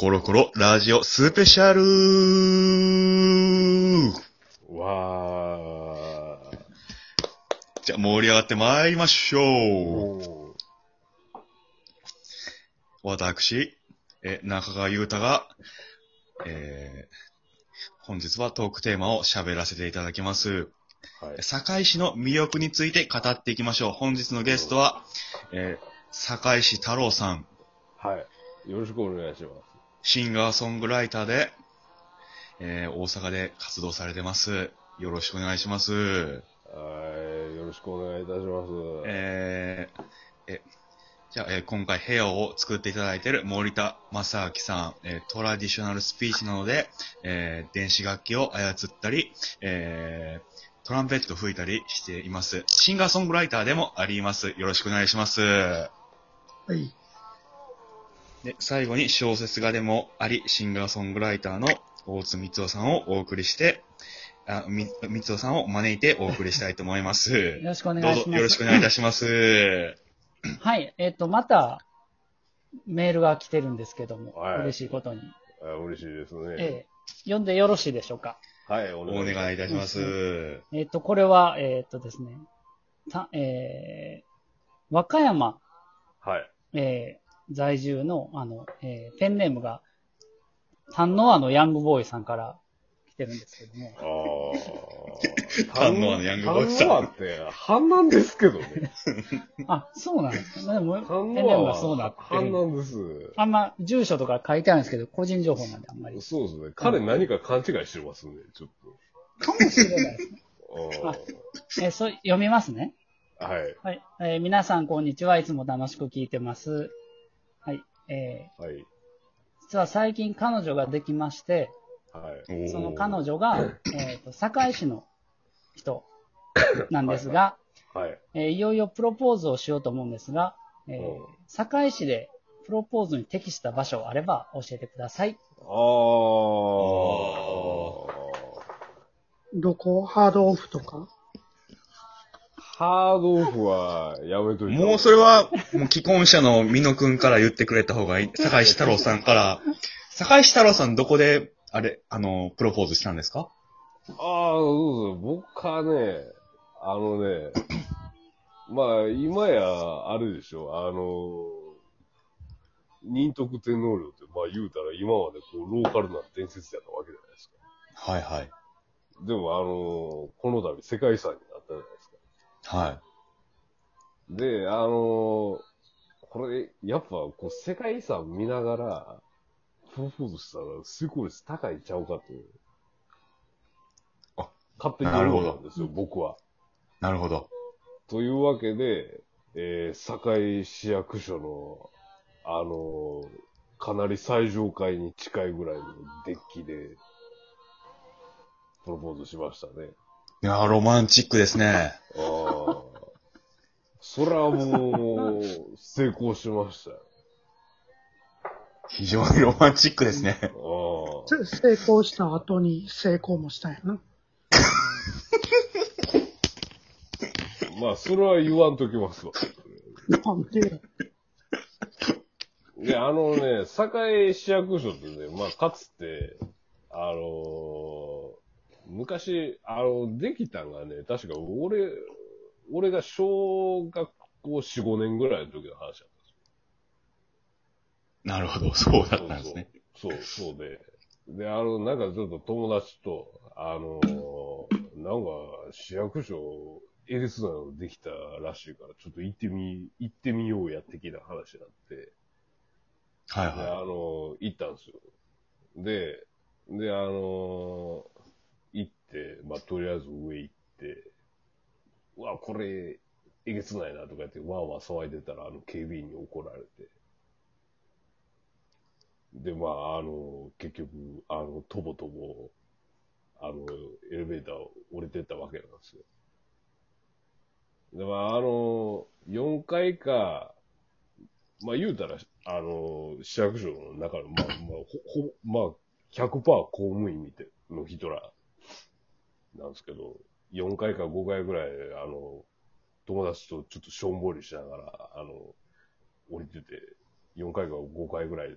コロコロラジオスペシャルわじゃあ盛り上がって参りましょー。う。お私、え、中川優太が、えー、本日はトークテーマを喋らせていただきます。ーはい。堺市の魅力について語っていきましょう。本日のゲストは、えー、堺市太郎さん、はい。よろしくお願いします。シンガーソングライターで、えー、大阪で活動されてます。よろしくお願いします。はい。よろしくお願いいたします。えー、え、じゃあ、えー今回部屋を作っていただいている森田正明さん、えートラディショナルスピーチなので、えー電子楽器を操ったり、えートランペットを吹いたりしています。シンガーソングライターでもあります。よろしくお願いします。はい。で、最後に小説家でもあり、シンガーソングライターの大津光夫さんをお送りして、あ、み、光夫さんを招いてお送りしたいと思います。よろしくお願どういします。ぞよろしくお願いいたします。はい。えっ、と、また、メールが来てるんですけども、はい嬉しいことに。あ嬉しいですね。ええ読んでよろしいでしょうか？はい、おお願いいたします。えっ、と、これは、えっ、とですね、たえー和歌山、はい。えー在住の、あの、えーペンネームが、丹野アのヤングボーイさんから来てるんですけども、ああ。丹野のヤングボーイさん丹野って、半なんですけどね。あ、そうなんですか。でも、ペン丹ネーム野がそうなはってる。半なんです。あんま、住所とか書いてあるんですけど、個人情報なんであんまり。そうですね。彼何か勘違いしてますね、ちょっかもしれないですね。と。あえーそう、読みますね。はい。はい。えー皆さん、こんにちは。いつも楽しく聞いてます。はい。えはい。ー実は最近彼女ができまして、はい。その彼女が、えっ、と、堺市の人なんですが、はい。えーいよいよプロポーズをしようと思うんですが、えーうん堺市でプロポーズに適した場所あれば教えてください。ああ。どこ？ハードオフとか？ハードオフはやめといた方がいいもうそれは、もう既婚者の美濃くんから言ってくれた方がいい。坂井志太郎さんから。坂井志太郎さんどこで、あれ、あの、プロポーズしたんですか？ああ、そうそう。僕はね、あのね、まあ、今や、あれでしょ、あの、仁徳天皇陵って、まあ言うたら今までこう、ローカルな伝説やったわけじゃないですか。はいはい。でも、あの、この度世界遺産になったじゃないですか。はい。で、あの、これ、やっぱ、こう、世界遺産見ながら、プロポーズしたら、成功率高いんちゃうかと。あ、勝手に思ったんですよ、僕は。なるほど。というわけで、えー、堺市役所の、あのかなり最上階に近いぐらいのデッキで、プロポーズしましたね。いやー、ロマンチックですね。ああ。それはもう、成功しましたよ。非常にロマンチックですね。ああ。せ成功した後に成功もしたんやな。まあ、それは言わんときますわ。なんで、で、あのね、堺市役所ってね、まあ、かつて、あのー昔、あの、できたんがね、確か俺、俺が小学校4、5年ぐらいの時の話だったんですよ。なるほど、そうだったんですね。そうそう、そうで。で、あの、なんかちょっと友達と、あのーなんか、市役所、えげつないのできたらしいから、ちょっと行ってみ、行ってみようや、的な話になって、で、はいはあの、行ったんですよ。で、で、あの、行って、まあ、とりあえず上行って、うわ、これ、えげつないなとか言って、わーわー騒いでたら、あの、警備員に怒られて。で、まあ、あの、結局、あの、とぼとぼ、あの、エレベーター降りてったわけなんですよ。で、まあ、あの、4階か、まあ言うたら、あの、市役所の中の、まあ、まあ、ほ、ほ、まあ、100%公務員みたいの人ら、なんですけど、4回か5回ぐらい、あの、友達とちょっとしょんぼりしながら、あの、降りてて、4回か5回ぐらい、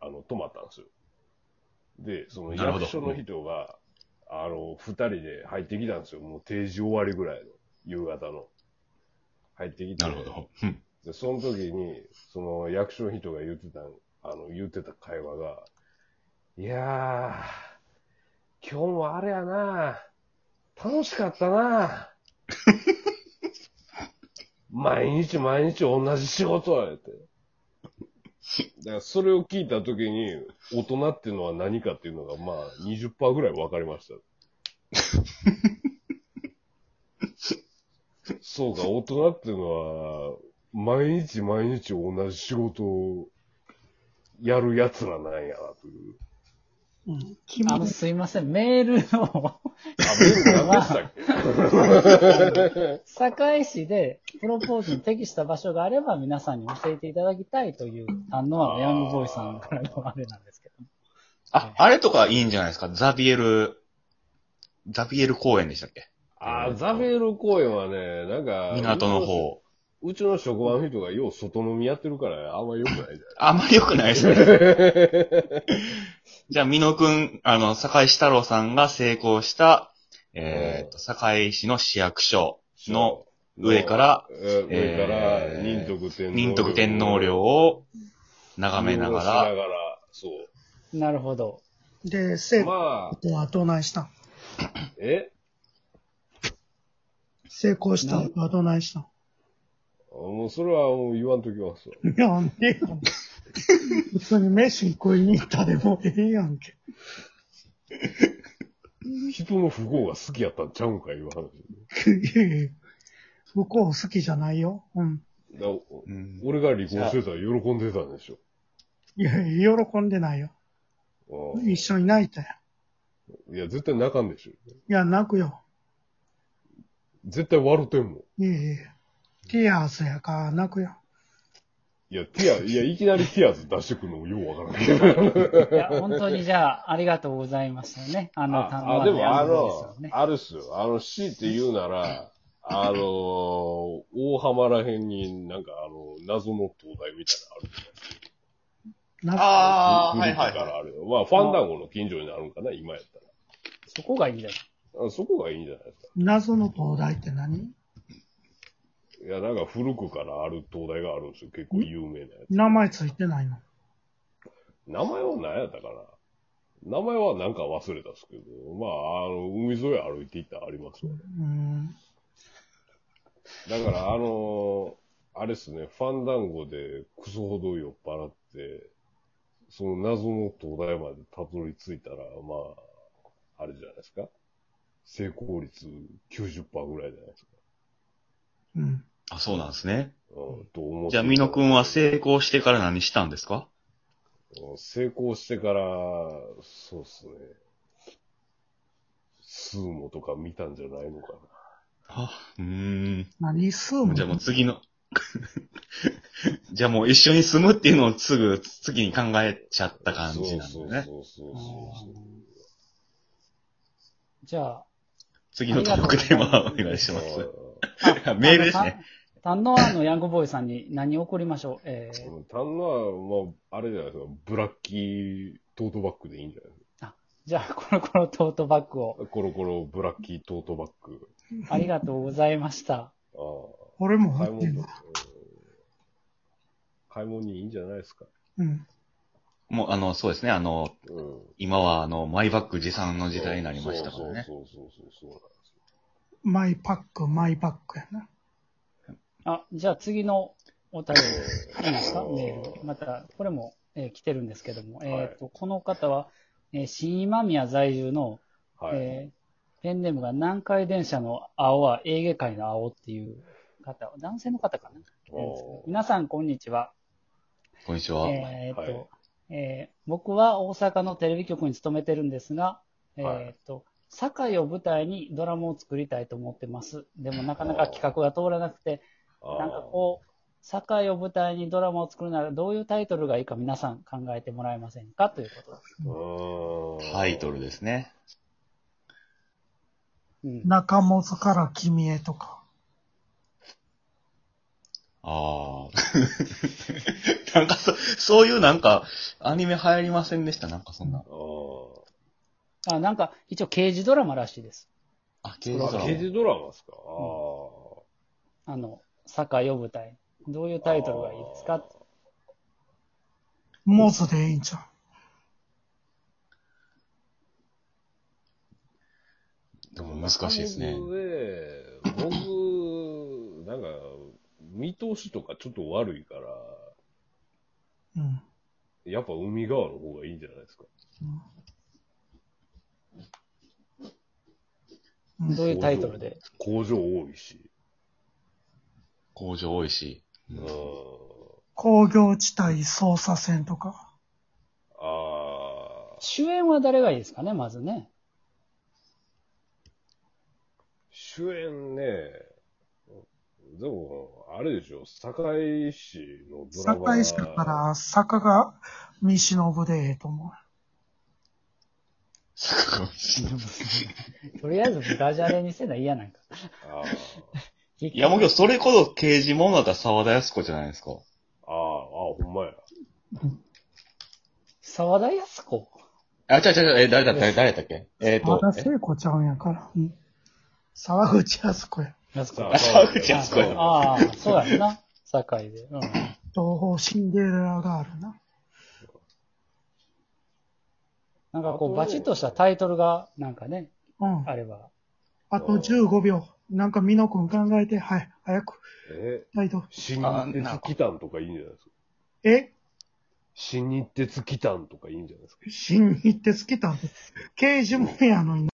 あの、泊まったんですよ。で、その役所の人が、あの、二人で入ってきたんですよ。もう定時終わりぐらいの、夕方の。入ってきて。なるほど。うん。で、その時に、その役所の人が言ってた、あの、言ってた会話が、いやー、今日もあれやな楽しかったな 毎日毎日同じ仕事やって。だからそれを聞いた時に、大人っていうのは何かっていうのが、まあ、20%ぐらい分かりました。そうか、大人っていうのは、毎日毎日同じ仕事をやる奴らなんやなという。うん。決あの。すいません、メールを、あ、メール何でしたっけ？堺市でプロポーズに適した場所があれば皆さんに教えていただきたいという、あの、ヤングボーイさんからのあれなんですけど。あ、あれとかいいんじゃないですか？ザビエル、ザビエル公園でしたっけ？あ、ザベール公園はね、なんか、港の方。うちの職場の人がよう外飲みやってるから、あんま良くないじあんまり良くないですね。じゃあ、美濃くん、あの、堺市太郎さんが成功した、えっ、と、堺市の市役所の上から、えー上から、えー仁徳天皇仁徳天皇陵を眺めなが見下ろしなら、がら、そなるほど。で、う。成まあ、功はどないしたんえ成功した後はどないしたんもうそれはもう言わんときますわ。いや、ねえやん。普通に飯食いに行ったでもええやんけ。人の不幸が好きやったんちゃうんかいう話。いやいや向こう好きじゃないよ。うん。だうん俺が離婚してたら喜んでたんでしょ。いやいや、喜んでないよ。うん一緒に泣いたよ。いや、絶対泣かんでしょ。いや、泣くよ。絶対笑ってんもん。いやいやティアーズやから泣くよ。いや、ティア、いや、いきなりティアーズ出してくるのもようわからんけど。いや、本当にじゃあ、ありがとうございましたね。あの、ああ、でもあのね、あるっすよ。あの、C って言うなら、あのー、大浜らへんになんかあの、謎の灯台みたいなのあるじゃないですか。泣くあー古くからあるよ。まあ、ファンダンゴの近所になるんかな、今やったそこがいいんじゃないら。あそこがいいんじゃないですか。謎の灯台って何？いや、なんか古くからある灯台があるんですよ。結構有名なやつ。名前ついてないの？名前は何やったかな？名前はなんか忘れたっすけど、まあ、あの、海沿い歩いていったらありますわ。うん。だから、あのあれっすね、ファンダンゴでクソほど酔っ払って、その謎の灯台までたどり着いたら、まあ、あれじゃないですか？成功率90%ぐらいじゃないですか？うん。あ、そうなんですね。うん、と思ってじゃあ、美濃くんは成功してから何したんですか？うん成功してから、そうっすね。スーモとか見たんじゃないのかあ、うーん。何スーモ？じゃあもう次の、じゃあもう一緒に住むっていうのをすぐ次に考えちゃったな。感じなんそうだね。そうそうそうそう。じゃあ、次のトークテーマお願いします。あ メールですね。あの。丹野湾のヤングボーイさんに何送りましょう？えーうん単のは、あれじゃないですか、ブラッキートートバッグでいいんじゃないですじゃあ、コロコロトートバッグをか。コロコロブラッキートートバッグ。ありがとうございました。ああ。俺も買い物、うん持ってんわ。買い物にいいんじゃないですか。うん。もう、あの、そうですね。あの、うん。今は、あの、マイバッグ持参の時代になりましたからね。そうそうそうそうそうなんですよ。マイパック、マイバッグやな。あ、じゃあ次のお便り、い。いですか？メール。また、これも、えー来てるんですけども、えっ、と、この方は、えー新今宮在住の、はい。えーペンネームが南海電車の青はエーゲ海の青っていう方、男性の方かな？おー。皆さん、こんにちは。こんにちは。えーっと、はい。えー僕は大阪のテレビ局に勤めてるんですが、えはい。ーっと、堺を舞台にドラマを作りたいと思ってます。でもなかなか企画が通らなくて、なんかこう、堺を舞台にドラマを作るならどういうタイトルがいいか皆さん考えてもらえませんかということです。タイトルですね。うん、中本から君へとか。ああ。なんかそ、そういうなんか、アニメ流行りませんでした？なんかそんな。ああ、なんか、一応刑事ドラマらしいです。あ、刑あ。事ドラマ刑事ドラマですか？ああの、坂呼ぶ隊。どういうあ。タイトルがいいですか？モズでいいんちゃう？でも難しいですね。僕ね、僕、なんか、見通しとかちょっと悪いから、うん。やっぱ海側の方がいいんじゃないですか？うんどういうタイトルで。工場多いし。工場多いし。うん。工業地帯捜査線とか。ああ。主演は誰がいいですかね、まずね。主演ね、でも、あれでしょ、堺市のドラマ。堺市だから、坂が見忍ぶでええと思う。坂上忍とりあえずダジャレにせな嫌なんか。あいや、もう今日それこそ刑事物だったら沢田康子じゃないですか。あ、ああ、ほんまや。沢田康子？あ、違う違う違う、え、誰だった？誰誰だったっけ？えっ、とまだ、聖子ちゃうんやから。うん。沢口靖子や。康子。あ沢口靖子やああ、そうやんな。堺で。うん。東方シンデレラガールな。なんかこう、バチッとしたタイトルが、なんかね、うん。あれば。あと15秒。なんか、美濃くん考えて、はい、早く。え、タイトル。新日鉄来たんとかいいんじゃないですか。え？新日鉄来たんとかいいんじゃないですか？新日鉄来たん刑事もんやのに